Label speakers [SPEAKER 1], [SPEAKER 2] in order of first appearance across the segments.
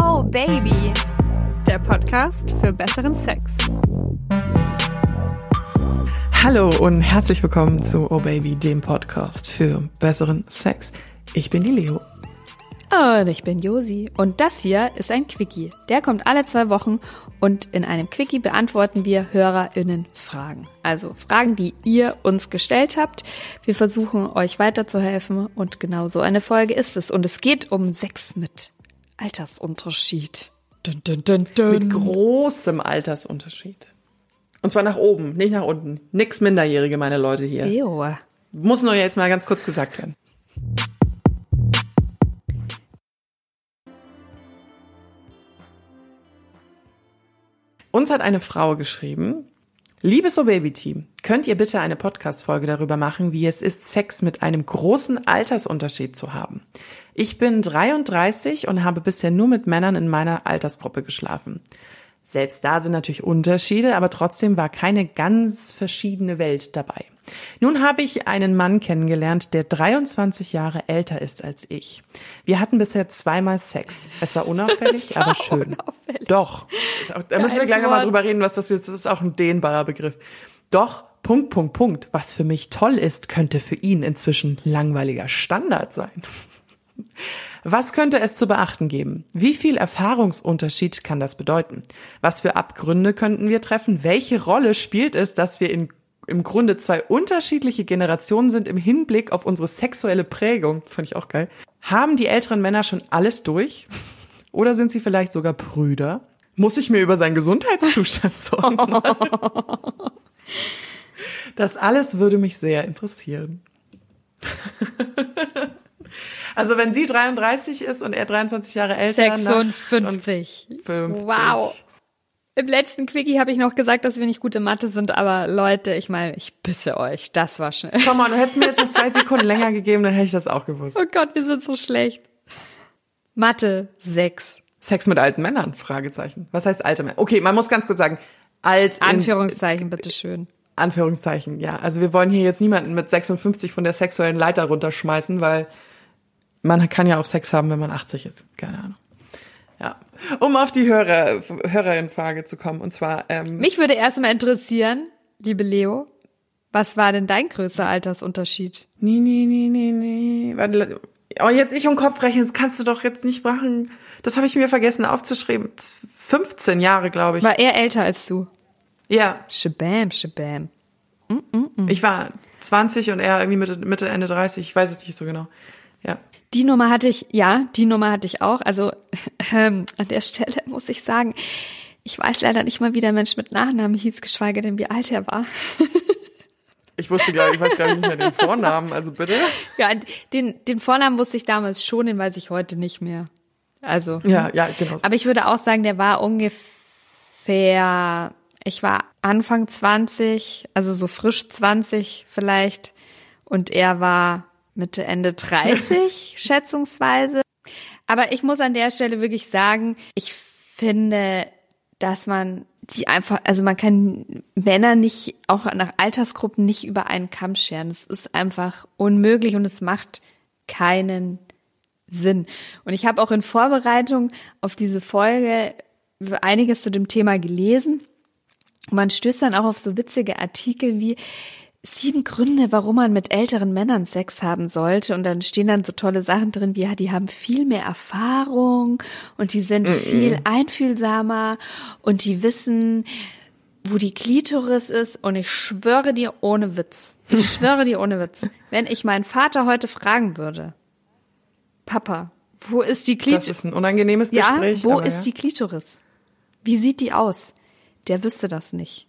[SPEAKER 1] Oh Baby.
[SPEAKER 2] Der Podcast für besseren Sex.
[SPEAKER 3] Hallo und herzlich willkommen zu Oh Baby, dem Podcast für besseren Sex. Ich bin die Leo.
[SPEAKER 2] Und ich bin Josi. Und das hier ist ein Quickie. Der kommt alle zwei Wochen und in einem Quickie beantworten wir HörerInnen Fragen. Also Fragen, die ihr uns gestellt habt. Wir versuchen euch weiterzuhelfen und genau so eine Folge ist es. Und es geht um Sex mit Altersunterschied. Dun, dun, dun, dun.
[SPEAKER 3] Mit großem Altersunterschied. Und zwar nach oben, nicht nach unten. Nix Minderjährige, meine Leute hier.
[SPEAKER 2] Ew.
[SPEAKER 3] Muss nur jetzt mal ganz kurz gesagt werden. Uns hat eine Frau geschrieben, Liebes So Baby Team, könnt ihr bitte eine Podcast-Folge darüber machen, wie es ist, Sex mit einem großen Altersunterschied zu haben? Ich bin 33 und habe bisher nur mit Männern in meiner Altersgruppe geschlafen. Selbst da sind natürlich Unterschiede, aber trotzdem war keine ganz verschiedene Welt dabei. Nun habe ich einen Mann kennengelernt, der 23 Jahre älter ist als ich. Wir hatten bisher zweimal Sex. Es war unauffällig,
[SPEAKER 2] war
[SPEAKER 3] aber schön.
[SPEAKER 2] unauffällig.
[SPEAKER 3] Doch. Da müssen wir gleich nochmal drüber reden, was das ist. Das ist auch ein dehnbarer Begriff. Doch, Punkt, Punkt, Punkt. Was für mich toll ist, könnte für ihn inzwischen langweiliger Standard sein. Was könnte es zu beachten geben? Wie viel Erfahrungsunterschied kann das bedeuten? Was für Abgründe könnten wir treffen? Welche Rolle spielt es, dass wir in, im Grunde zwei unterschiedliche Generationen sind im Hinblick auf unsere sexuelle Prägung? Das fand ich auch geil. Haben die älteren Männer schon alles durch? Oder sind sie vielleicht sogar Brüder? Muss ich mir über seinen Gesundheitszustand Sorgen? Das alles würde mich sehr interessieren. Also wenn sie 33 ist und er 23 Jahre älter. nach-
[SPEAKER 2] 56.
[SPEAKER 3] und 50.
[SPEAKER 2] Wow. Im letzten Quickie habe ich noch gesagt, dass wir nicht gute Mathe sind, aber Leute, ich meine, ich bitte euch, das war schnell.
[SPEAKER 3] Komm mal, du hättest mir jetzt noch zwei Sekunden länger gegeben, dann hätte ich das auch gewusst.
[SPEAKER 2] Oh Gott, wir sind so schlecht. Mathe 6.
[SPEAKER 3] Sex mit alten Männern? Fragezeichen. Was heißt alte Männer? Okay, man muss ganz kurz sagen, alt in
[SPEAKER 2] Anführungszeichen, bitteschön.
[SPEAKER 3] Anführungszeichen, ja. Also wir wollen hier jetzt niemanden mit 56 von der sexuellen Leiter runterschmeißen, weil man kann ja auch Sex haben, wenn man 80 ist. Keine Ahnung. Ja. Um auf die Hörer, Hörerin-Frage zu kommen, und zwar, ähm,
[SPEAKER 2] Mich würde erstmal interessieren, liebe Leo, was war denn dein größter Altersunterschied?
[SPEAKER 3] Nee, nee, nee, nee, nee. Warte, oh, jetzt ich um Kopf rechnen, das kannst du doch jetzt nicht machen. Das habe ich mir vergessen aufzuschreiben. 15 Jahre, glaube ich.
[SPEAKER 2] War er älter als du?
[SPEAKER 3] Ja,
[SPEAKER 2] Shabam, shabam.
[SPEAKER 3] ich war 20 und er irgendwie Mitte, Mitte, Ende 30. Ich weiß es nicht so genau. Ja.
[SPEAKER 2] Die Nummer hatte ich, ja, die Nummer hatte ich auch. Also ähm, an der Stelle muss ich sagen, ich weiß leider nicht mal, wie der Mensch mit Nachnamen hieß, geschweige denn, wie alt er war.
[SPEAKER 3] Ich wusste gar ich weiß gar nicht mehr den Vornamen, also bitte.
[SPEAKER 2] Ja, den, den Vornamen wusste ich damals schon, den weiß ich heute nicht mehr. Also.
[SPEAKER 3] Ja, ja, genau.
[SPEAKER 2] Aber ich würde auch sagen, der war ungefähr, ich war Anfang 20, also so frisch 20 vielleicht. Und er war Mitte, Ende 30, schätzungsweise. Aber ich muss an der Stelle wirklich sagen, ich finde, dass man die einfach, also man kann Männer nicht, auch nach Altersgruppen nicht über einen Kamm scheren. Es ist einfach unmöglich und es macht keinen Sinn. Und ich habe auch in Vorbereitung auf diese Folge einiges zu dem Thema gelesen. Und man stößt dann auch auf so witzige Artikel wie sieben Gründe, warum man mit älteren Männern Sex haben sollte. Und dann stehen dann so tolle Sachen drin, wie ja, die haben viel mehr Erfahrung und die sind viel einfühlsamer und die wissen, wo die Klitoris ist. Und ich schwöre dir ohne Witz, ich schwöre dir ohne Witz, wenn ich meinen Vater heute fragen würde, Papa, wo ist die
[SPEAKER 3] Das
[SPEAKER 2] Klitoris?
[SPEAKER 3] ist ein unangenehmes
[SPEAKER 2] Ja,
[SPEAKER 3] Gespräch.
[SPEAKER 2] wo
[SPEAKER 3] aber
[SPEAKER 2] ist
[SPEAKER 3] ja.
[SPEAKER 2] die Klitoris? Wie sieht die aus? Der wüsste das nicht.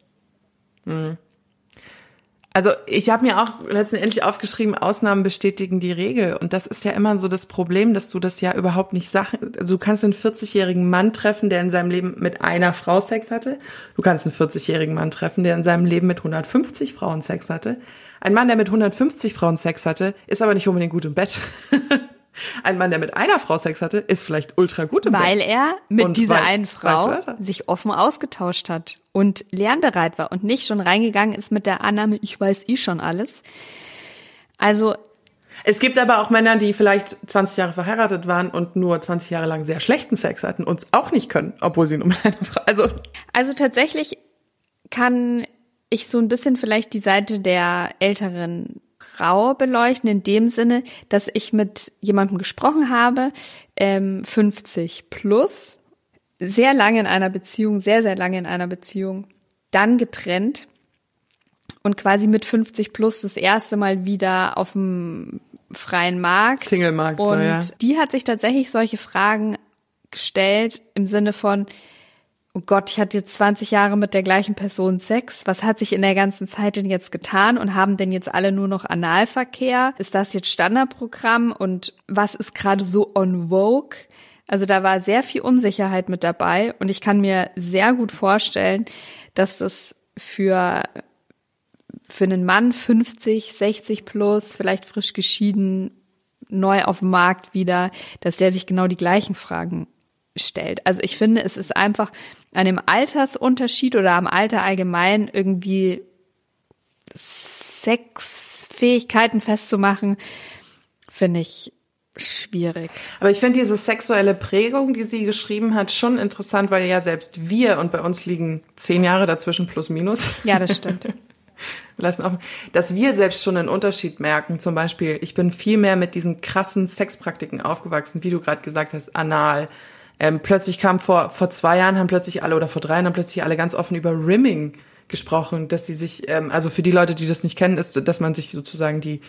[SPEAKER 3] Also ich habe mir auch letztendlich aufgeschrieben, Ausnahmen bestätigen die Regel. Und das ist ja immer so das Problem, dass du das ja überhaupt nicht sagen. Also du kannst einen 40-jährigen Mann treffen, der in seinem Leben mit einer Frau Sex hatte. Du kannst einen 40-jährigen Mann treffen, der in seinem Leben mit 150 Frauen Sex hatte. Ein Mann, der mit 150 Frauen Sex hatte, ist aber nicht unbedingt gut im Bett. Ein Mann, der mit einer Frau Sex hatte, ist vielleicht ultra gut im
[SPEAKER 2] Weil
[SPEAKER 3] Bett.
[SPEAKER 2] er mit
[SPEAKER 3] Und
[SPEAKER 2] dieser
[SPEAKER 3] vice-
[SPEAKER 2] einen Frau sich offen ausgetauscht hat und lernbereit war und nicht schon reingegangen ist mit der Annahme, ich weiß eh schon alles. Also,
[SPEAKER 3] Es gibt aber auch Männer, die vielleicht 20 Jahre verheiratet waren und nur 20 Jahre lang sehr schlechten Sex hatten und es auch nicht können, obwohl sie nur mit einer Frau. Also,
[SPEAKER 2] Also tatsächlich kann ich so ein bisschen vielleicht die Seite der älteren Frau beleuchten, in dem Sinne, dass ich mit jemandem gesprochen habe, ähm, 50 plus, sehr lange in einer Beziehung, sehr, sehr lange in einer Beziehung, dann getrennt und quasi mit 50 plus das erste Mal wieder auf dem freien Markt.
[SPEAKER 3] Single-Markt,
[SPEAKER 2] Und
[SPEAKER 3] so, ja.
[SPEAKER 2] die hat sich tatsächlich solche Fragen gestellt im Sinne von, oh Gott, ich hatte jetzt 20 Jahre mit der gleichen Person Sex. Was hat sich in der ganzen Zeit denn jetzt getan? Und haben denn jetzt alle nur noch Analverkehr? Ist das jetzt Standardprogramm? Und was ist gerade so on vogue? Also da war sehr viel Unsicherheit mit dabei. Und ich kann mir sehr gut vorstellen, dass das für für einen Mann 50, 60 plus, vielleicht frisch geschieden, neu auf dem Markt wieder, dass der sich genau die gleichen Fragen stellt. Also ich finde, es ist einfach an dem Altersunterschied oder am Alter allgemein irgendwie Sexfähigkeiten festzumachen, finde ich schwierig.
[SPEAKER 3] Aber ich finde diese sexuelle Prägung, die sie geschrieben hat, schon interessant, weil ja selbst wir und bei uns liegen zehn Jahre dazwischen plus minus.
[SPEAKER 2] Ja, das stimmt.
[SPEAKER 3] Lassen offen, dass wir selbst schon einen Unterschied merken. Zum Beispiel, ich bin viel mehr mit diesen krassen Sexpraktiken aufgewachsen, wie du gerade gesagt hast, anal. Ähm, plötzlich kam vor, vor zwei Jahren haben plötzlich alle oder vor drei Jahren haben plötzlich alle ganz offen über Rimming gesprochen, dass sie sich, ähm, also für die Leute, die das nicht kennen, ist, dass man sich sozusagen die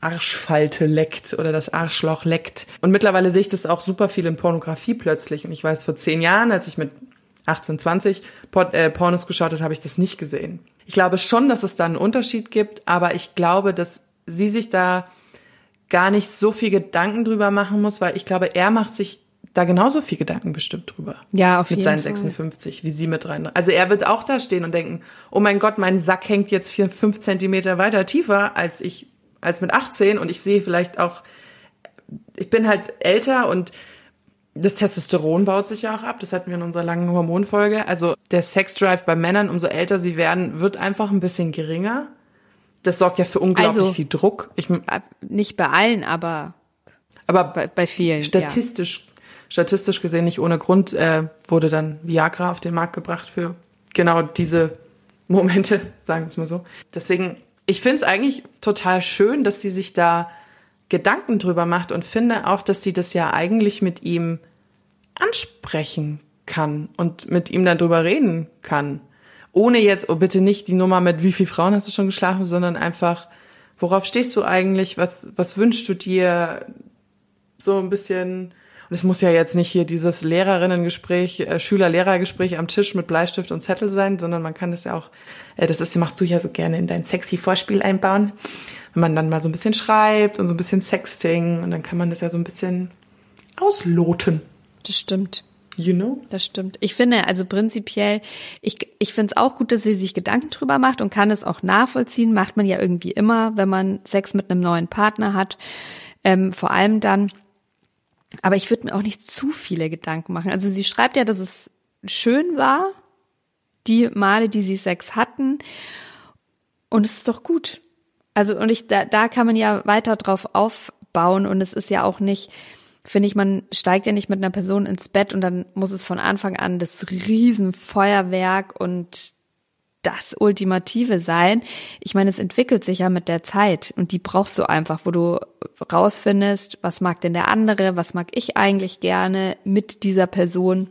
[SPEAKER 3] Arschfalte leckt oder das Arschloch leckt. Und mittlerweile sehe ich das auch super viel in Pornografie plötzlich. Und ich weiß, vor zehn Jahren, als ich mit 18, 20 Por äh, Pornos geschaut habe, habe ich das nicht gesehen. Ich glaube schon, dass es da einen Unterschied gibt, aber ich glaube, dass sie sich da gar nicht so viel Gedanken drüber machen muss, weil ich glaube, er macht sich da genauso viel Gedanken bestimmt drüber.
[SPEAKER 2] Ja, auf
[SPEAKER 3] mit
[SPEAKER 2] jeden
[SPEAKER 3] seinen
[SPEAKER 2] Fall.
[SPEAKER 3] 56, wie sie mit rein. Also er wird auch da stehen und denken, oh mein Gott, mein Sack hängt jetzt vier, fünf Zentimeter weiter tiefer als ich, als mit 18 und ich sehe vielleicht auch, ich bin halt älter und das Testosteron baut sich ja auch ab. Das hatten wir in unserer langen Hormonfolge. Also der Sexdrive bei Männern, umso älter sie werden, wird einfach ein bisschen geringer. Das sorgt ja für unglaublich
[SPEAKER 2] Also-
[SPEAKER 3] viel Druck. Ich,
[SPEAKER 2] Äh, Nicht bei allen, aber
[SPEAKER 3] aber
[SPEAKER 2] bei, bei vielen.
[SPEAKER 3] statistisch, statistisch gesehen nicht ohne Grund äh, wurde dann Viagra auf den Markt gebracht für genau diese Momente, sagen wir es mal so. Deswegen, ich finde es eigentlich total schön, dass sie sich da Gedanken drüber macht und finde auch, dass sie das ja eigentlich mit ihm ansprechen kann und mit ihm dann drüber reden kann. Ohne jetzt, oh bitte nicht die Nummer mit wie viele Frauen hast du schon geschlafen, sondern einfach, worauf stehst du eigentlich, was, was wünschst du dir, so ein bisschen, und es muss ja jetzt nicht hier dieses Lehrerinnengespräch, äh, Schüler-Lehrer-Gespräch am Tisch mit Bleistift und Zettel sein, sondern man kann das ja auch, äh, das ist, machst du ja so gerne in dein sexy Vorspiel einbauen, wenn man dann mal so ein bisschen schreibt und so ein bisschen Sexting und dann kann man das ja so ein bisschen ausloten,
[SPEAKER 2] Das stimmt.
[SPEAKER 3] you know?
[SPEAKER 2] Das stimmt. Ich finde, also prinzipiell, ich, ich finde es auch gut, dass sie sich Gedanken drüber macht und kann es auch nachvollziehen. Macht man ja irgendwie immer, wenn man Sex mit einem neuen Partner hat. Ähm, vor allem dann. Aber ich würde mir auch nicht zu viele Gedanken machen. Also sie schreibt ja, dass es schön war, die Male, die sie Sex hatten. Und es ist doch gut. Also, und ich, da, da kann man ja weiter drauf aufbauen. Und es ist ja auch nicht, finde ich, man steigt ja nicht mit einer Person ins Bett und dann muss es von Anfang an das Riesenfeuerwerk und das Ultimative sein. Ich meine, es entwickelt sich ja mit der Zeit und die brauchst du einfach, wo du rausfindest, was mag denn der andere, was mag ich eigentlich gerne mit dieser Person.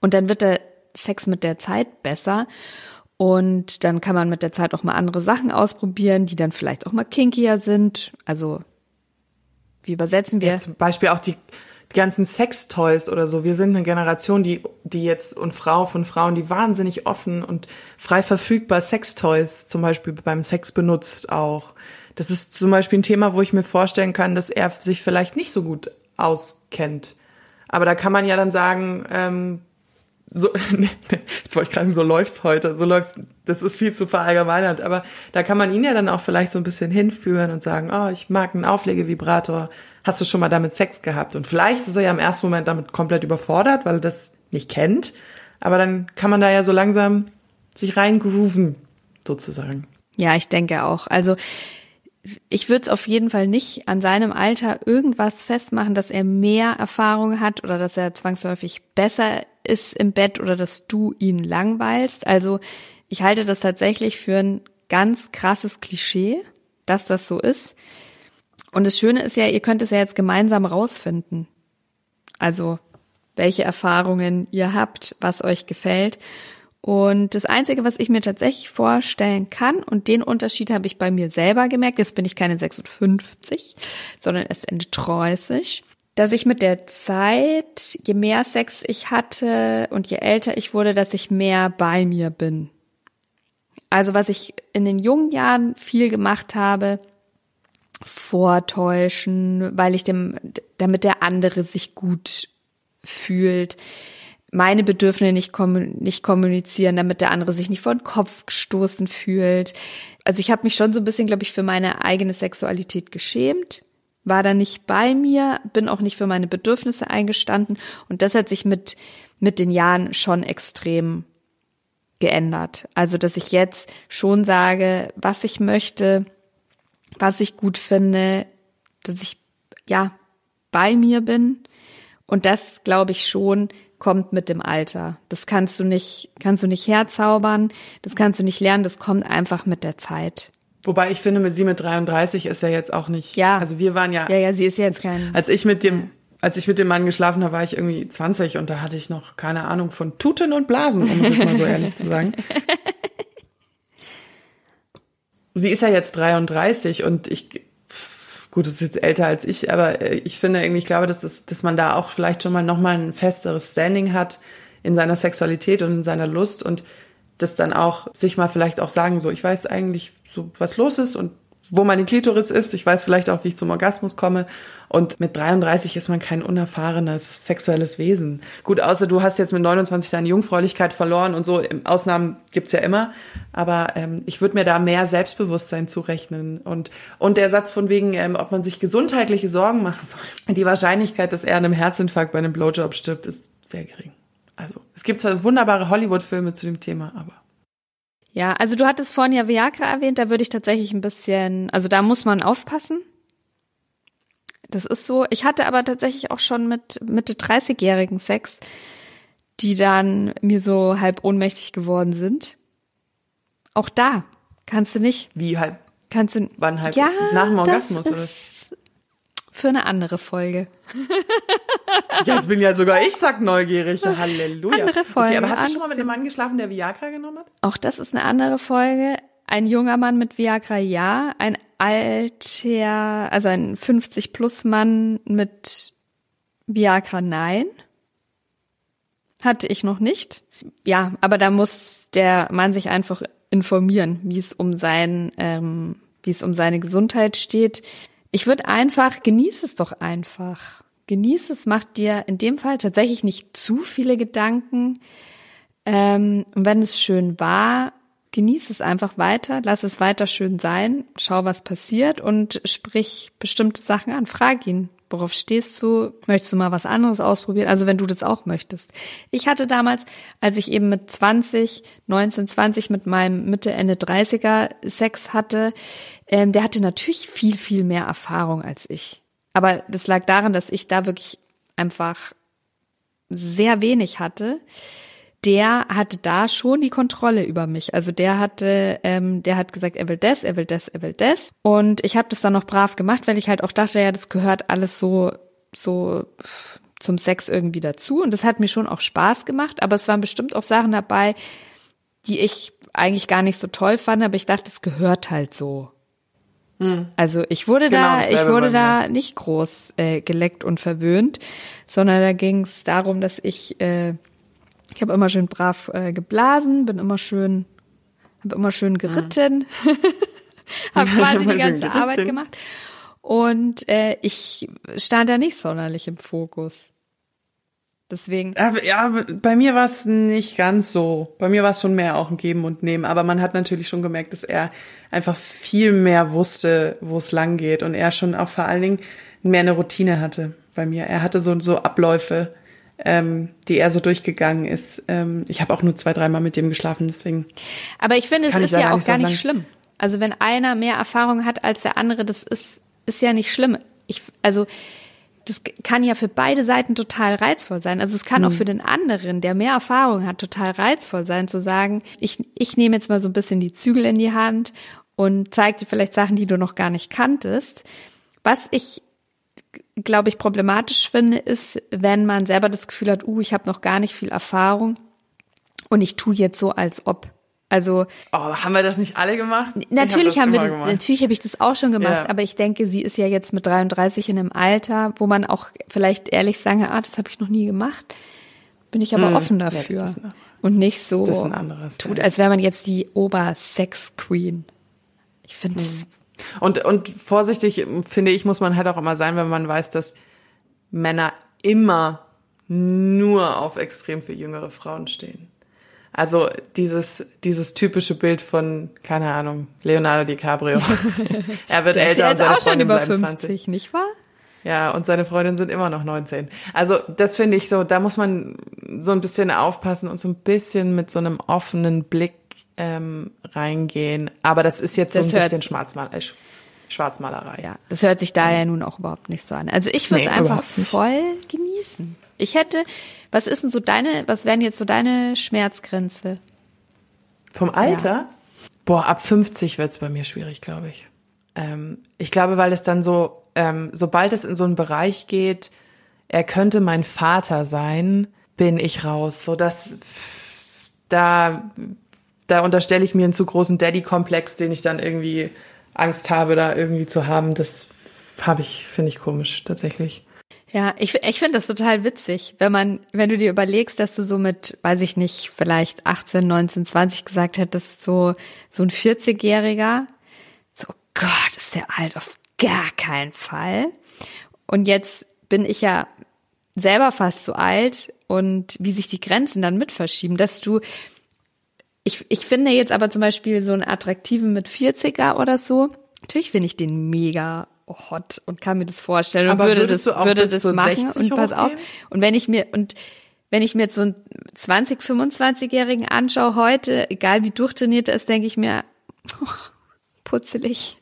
[SPEAKER 2] Und dann wird der Sex mit der Zeit besser. Und dann kann man mit der Zeit auch mal andere Sachen ausprobieren, die dann vielleicht auch mal kinkier sind. Also, wie übersetzen wir?
[SPEAKER 3] Ja, zum Beispiel auch die, die ganzen Sextoys oder so. Wir sind eine Generation, die, die jetzt und Frau von Frauen, die wahnsinnig offen und frei verfügbar Sextoys zum Beispiel beim Sex benutzt auch. Das ist zum Beispiel ein Thema, wo ich mir vorstellen kann, dass er sich vielleicht nicht so gut auskennt. Aber da kann man ja dann sagen, ähm, so, nee, nee, jetzt wollte ich gerade so läuft's heute, so läuft's, das ist viel zu verallgemeinert, aber da kann man ihn ja dann auch vielleicht so ein bisschen hinführen und sagen, oh, ich mag einen Auflegevibrator, hast du schon mal damit Sex gehabt? Und vielleicht ist er ja im ersten Moment damit komplett überfordert, weil er das nicht kennt, aber dann kann man da ja so langsam sich reingrooven, sozusagen.
[SPEAKER 2] Ja, ich denke auch. Also ich würde es auf jeden Fall nicht an seinem Alter irgendwas festmachen, dass er mehr Erfahrung hat oder dass er zwangsläufig besser ist im Bett oder dass du ihn langweilst. Also ich halte das tatsächlich für ein ganz krasses Klischee, dass das so ist. Und das Schöne ist ja, ihr könnt es ja jetzt gemeinsam rausfinden. Also welche Erfahrungen ihr habt, was euch gefällt. Und das Einzige, was ich mir tatsächlich vorstellen kann, und den Unterschied habe ich bei mir selber gemerkt, jetzt bin ich keine 56, sondern erst Ende 30, dass ich mit der Zeit, je mehr Sex ich hatte und je älter ich wurde, dass ich mehr bei mir bin. Also was ich in den jungen Jahren viel gemacht habe, vortäuschen, weil ich dem, damit der andere sich gut fühlt, meine Bedürfnisse nicht, nicht kommunizieren, damit der andere sich nicht vor den Kopf gestoßen fühlt. Also ich habe mich schon so ein bisschen, glaube ich, für meine eigene Sexualität geschämt, war da nicht bei mir, bin auch nicht für meine Bedürfnisse eingestanden und das hat sich mit mit den Jahren schon extrem geändert. Also dass ich jetzt schon sage, was ich möchte, was ich gut finde, dass ich ja bei mir bin und das glaube ich schon kommt mit dem Alter. Das kannst du nicht, kannst du nicht herzaubern, das kannst du nicht lernen, das kommt einfach mit der Zeit.
[SPEAKER 3] Wobei ich finde, mit sie mit 33 ist ja jetzt auch nicht.
[SPEAKER 2] Ja.
[SPEAKER 3] Also wir waren ja.
[SPEAKER 2] Ja, ja, sie ist jetzt kein.
[SPEAKER 3] Als ich mit dem, als ich mit dem Mann geschlafen habe, war ich irgendwie 20 und da hatte ich noch keine Ahnung von Tuten und Blasen, um es jetzt mal so ehrlich zu sagen. Sie ist ja jetzt 33 und ich gut, ist jetzt älter als ich, aber äh, ich finde irgendwie, ich glaube, dass, das, dass man da auch vielleicht schon mal nochmal ein festeres Standing hat in seiner Sexualität und in seiner Lust und das dann auch sich mal vielleicht auch sagen, so, ich weiß eigentlich so, was los ist und wo meine Klitoris ist. Ich weiß vielleicht auch, wie ich zum Orgasmus komme. Und mit 33 ist man kein unerfahrenes sexuelles Wesen. Gut, außer du hast jetzt mit 29 deine Jungfräulichkeit verloren und so. Ausnahmen gibt's ja immer. Aber ähm, ich würde mir da mehr Selbstbewusstsein zurechnen. Und, und der Satz von wegen, ähm, ob man sich gesundheitliche Sorgen machen soll. Die Wahrscheinlichkeit, dass er an einem Herzinfarkt bei einem Blowjob stirbt, ist sehr gering. Also, es gibt zwar wunderbare Hollywood-Filme zu dem Thema, aber
[SPEAKER 2] ja, also du hattest vorhin ja Viagra erwähnt, da würde ich tatsächlich ein bisschen, also da muss man aufpassen. Das ist so. Ich hatte aber tatsächlich auch schon mit Mitte 30-jährigen Sex, die dann mir so halb ohnmächtig geworden sind. Auch da kannst du nicht.
[SPEAKER 3] Wie halb?
[SPEAKER 2] Kannst du.
[SPEAKER 3] Wann halb?
[SPEAKER 2] Ja,
[SPEAKER 3] nach dem Orgasmus oder?
[SPEAKER 2] Für eine andere Folge.
[SPEAKER 3] Jetzt bin ja sogar ich sag neugierig. Halleluja.
[SPEAKER 2] Andere Folge,
[SPEAKER 3] Okay, aber hast du schon mal mit einem Mann geschlafen, der Viagra genommen hat?
[SPEAKER 2] Auch das ist eine andere Folge. Ein junger Mann mit Viagra, ja. Ein alter, also ein 50-plus-Mann mit Viagra, nein. Hatte ich noch nicht. Ja, aber da muss der Mann sich einfach informieren, wie es um sein, ähm, wie es um seine Gesundheit steht. Ich würde einfach, genieß es doch einfach. Genieß es, mach dir in dem Fall tatsächlich nicht zu viele Gedanken. Ähm, und wenn es schön war, genieß es einfach weiter, lass es weiter schön sein, schau, was passiert und sprich bestimmte Sachen an. Frag ihn, worauf stehst du? Möchtest du mal was anderes ausprobieren? Also wenn du das auch möchtest. Ich hatte damals, als ich eben mit 20, 19, 20 mit meinem Mitte, Ende 30er Sex hatte, ähm, der hatte natürlich viel, viel mehr Erfahrung als ich. Aber das lag daran, dass ich da wirklich einfach sehr wenig hatte der hatte da schon die Kontrolle über mich. Also der hatte, ähm, der hat gesagt, er will das, er will das, er will das. Und ich habe das dann noch brav gemacht, weil ich halt auch dachte, ja, das gehört alles so, so zum Sex irgendwie dazu. Und das hat mir schon auch Spaß gemacht. Aber es waren bestimmt auch Sachen dabei, die ich eigentlich gar nicht so toll fand. Aber ich dachte, es gehört halt so. Also ich wurde
[SPEAKER 3] Genau
[SPEAKER 2] da, ich wurde da nicht groß äh, geleckt und verwöhnt, sondern da ging es darum, dass ich äh, ich habe immer schön brav äh, geblasen, bin immer schön, habe immer schön geritten, habe quasi die ganze Arbeit gemacht und äh, ich stand da nicht sonderlich im Fokus. Deswegen,
[SPEAKER 3] Aber, ja, bei mir war es nicht ganz so. Bei mir war es schon mehr auch ein Geben und Nehmen. Aber man hat natürlich schon gemerkt, dass er einfach viel mehr wusste, wo es lang geht. Und er schon auch vor allen Dingen mehr eine Routine hatte bei mir. Er hatte so, so Abläufe, ähm, die er so durchgegangen ist. Ähm, ich habe auch nur zwei, dreimal mit dem geschlafen, deswegen.
[SPEAKER 2] aber ich finde, es ist ja auch
[SPEAKER 3] nicht
[SPEAKER 2] gar
[SPEAKER 3] so
[SPEAKER 2] nicht schlimm. Also wenn einer mehr Erfahrung hat als der andere, das ist, ist ja nicht schlimm. Ich, also, das kann ja für beide Seiten total reizvoll sein. Also es kann mhm. auch für den anderen, der mehr Erfahrung hat, total reizvoll sein, zu sagen, ich, ich nehme jetzt mal so ein bisschen die Zügel in die Hand und zeige dir vielleicht Sachen, die du noch gar nicht kanntest. Was ich, glaube ich, problematisch finde, ist, wenn man selber das Gefühl hat, uh, ich habe noch gar nicht viel Erfahrung und ich tue jetzt so, als ob. Also
[SPEAKER 3] oh, haben wir das nicht alle gemacht?
[SPEAKER 2] Natürlich hab haben wir das, gemacht. natürlich habe ich das auch schon gemacht, ja. aber ich denke, sie ist ja jetzt mit 33 in einem Alter, wo man auch vielleicht ehrlich sagen, ah, das habe ich noch nie gemacht. Bin ich aber hm. offen dafür ja, und nicht so
[SPEAKER 3] anderes,
[SPEAKER 2] tut, ja. als wäre man jetzt die Obersex Queen. Ich finde hm. das
[SPEAKER 3] und und vorsichtig finde ich muss man halt auch immer sein, wenn man weiß, dass Männer immer nur auf extrem viel jüngere Frauen stehen. Also dieses, dieses typische Bild von, keine Ahnung, Leonardo DiCaprio. er wird älter und seine auch Freundin schon über 50, 20.
[SPEAKER 2] nicht wahr?
[SPEAKER 3] Ja, und seine Freundinnen sind immer noch 19. Also das finde ich so, da muss man so ein bisschen aufpassen und so ein bisschen mit so einem offenen Blick ähm, reingehen. Aber das ist jetzt das so ein bisschen Schwarzmal äh, Schwarzmalerei.
[SPEAKER 2] Ja, das hört sich da ja nun auch überhaupt nicht so an. Also ich würde es nee, einfach voll genießen. Ich hätte, was ist denn so deine, was wären jetzt so deine Schmerzgrenze?
[SPEAKER 3] Vom Alter? Ja. Boah, ab 50 wird's bei mir schwierig, glaube ich. Ähm, ich glaube, weil es dann so, ähm, sobald es in so einen Bereich geht, er könnte mein Vater sein, bin ich raus. So dass da, da unterstelle ich mir einen zu großen Daddy-Komplex, den ich dann irgendwie Angst habe, da irgendwie zu haben. Das habe ich, finde ich komisch, tatsächlich.
[SPEAKER 2] Ja, ich, ich finde das total witzig, wenn man, wenn du dir überlegst, dass du so mit, weiß ich nicht, vielleicht 18, 19, 20 gesagt hättest, so, so ein 40-Jähriger, so Gott, ist der alt, auf gar keinen Fall. Und jetzt bin ich ja selber fast so alt und wie sich die Grenzen dann mit verschieben, dass du, ich, ich finde jetzt aber zum Beispiel so einen attraktiven mit 40er oder so, natürlich finde ich den mega hot und kann mir das vorstellen und Aber würde das, würde das machen und pass auf. Und wenn ich mir, und wenn ich mir jetzt so einen 20, 25-Jährigen anschaue heute, egal wie durchtrainiert er ist, denke ich mir, oh, putzelig.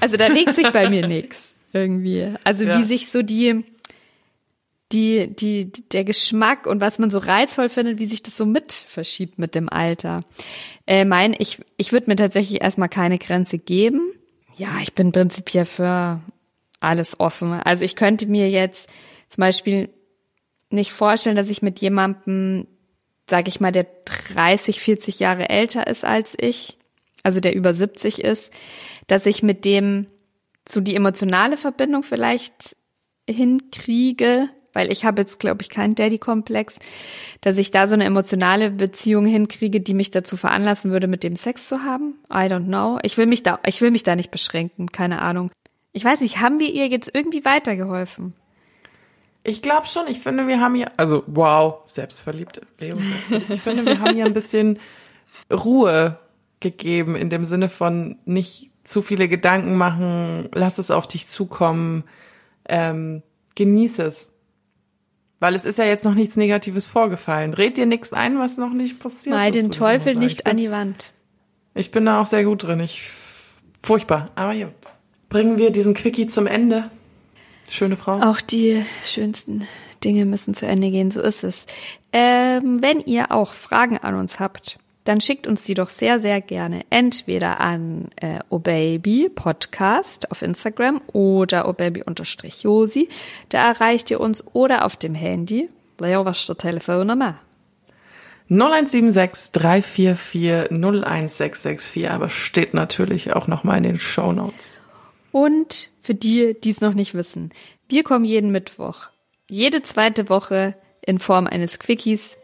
[SPEAKER 2] Also da regt sich bei mir nichts irgendwie. Also ja. wie sich so die, die, die, der Geschmack und was man so reizvoll findet, wie sich das so mit verschiebt mit dem Alter. Äh, mein, ich, ich würde mir tatsächlich erstmal keine Grenze geben. Ja, ich bin prinzipiell für alles offen. Also ich könnte mir jetzt zum Beispiel nicht vorstellen, dass ich mit jemandem, sage ich mal, der 30, 40 Jahre älter ist als ich, also der über 70 ist, dass ich mit dem so die emotionale Verbindung vielleicht hinkriege, weil ich habe jetzt, glaube ich, keinen Daddy-Komplex, dass ich da so eine emotionale Beziehung hinkriege, die mich dazu veranlassen würde, mit dem Sex zu haben. I don't know. Ich will mich da, ich will mich da nicht beschränken, keine Ahnung. Ich weiß nicht, haben wir ihr jetzt irgendwie weitergeholfen?
[SPEAKER 3] Ich glaube schon. Ich finde, wir haben hier, also wow, selbstverliebt, Leo. Ich finde, wir haben hier ein bisschen Ruhe gegeben in dem Sinne von nicht zu viele Gedanken machen, lass es auf dich zukommen, ähm, genieße es. Weil es ist ja jetzt noch nichts Negatives vorgefallen. Red dir nichts ein, was noch nicht passiert
[SPEAKER 2] Mal ist. Mal den Teufel nicht an die Wand.
[SPEAKER 3] Ich bin da auch sehr gut drin. Ich, furchtbar. Aber ja. Bringen wir diesen Quickie zum Ende. Schöne Frau.
[SPEAKER 2] Auch die schönsten Dinge müssen zu Ende gehen. So ist es. Ähm, wenn ihr auch Fragen an uns habt, dann schickt uns die doch sehr, sehr gerne entweder an äh, obaby Podcast auf Instagram oder obaby-josi. Da erreicht ihr uns oder auf dem Handy. Leo, was ist der Telefonnummer?
[SPEAKER 3] 0176 344 01664, aber steht natürlich auch nochmal in den Show Notes.
[SPEAKER 2] Und für die, die es noch nicht wissen, wir kommen jeden Mittwoch, jede zweite Woche in Form eines Quickies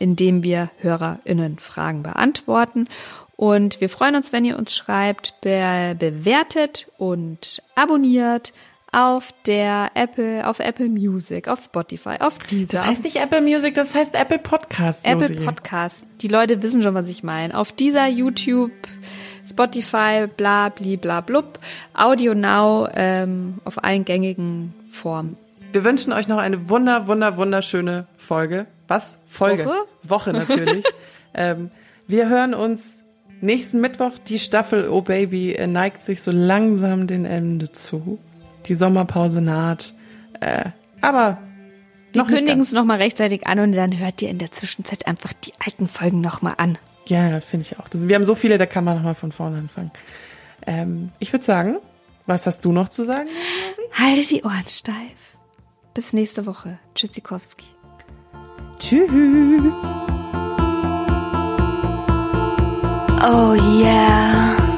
[SPEAKER 2] indem wir HörerInnen Fragen beantworten. Und wir freuen uns, wenn ihr uns schreibt, be bewertet und abonniert auf der Apple, auf Apple Music, auf Spotify, auf Deezer.
[SPEAKER 3] Das heißt nicht Apple Music, das heißt Apple Podcast.
[SPEAKER 2] Apple Josie. Podcast. Die Leute wissen schon, was ich meine. Auf dieser YouTube, Spotify, bla, bli, bla, blub, Audio Now, ähm, auf allen gängigen Formen.
[SPEAKER 3] Wir wünschen euch noch eine wunder, wunder, wunderschöne Folge. Was? Folge?
[SPEAKER 2] Woche?
[SPEAKER 3] Woche natürlich. ähm, wir hören uns Nächsten Mittwoch die Staffel Oh Baby neigt sich so langsam dem Ende zu. Die Sommerpause naht. Äh, aber
[SPEAKER 2] Wir kündigen es nochmal rechtzeitig an und dann hört ihr in der Zwischenzeit einfach die alten Folgen nochmal an.
[SPEAKER 3] Ja, finde ich auch. Das, wir haben so viele, da kann man nochmal von vorne anfangen. Ähm, ich würde sagen, was hast du noch zu sagen?
[SPEAKER 2] Halte die Ohren steif. Bis nächste Woche. Tschüssikowski.
[SPEAKER 3] Tschüss.
[SPEAKER 2] Oh yeah.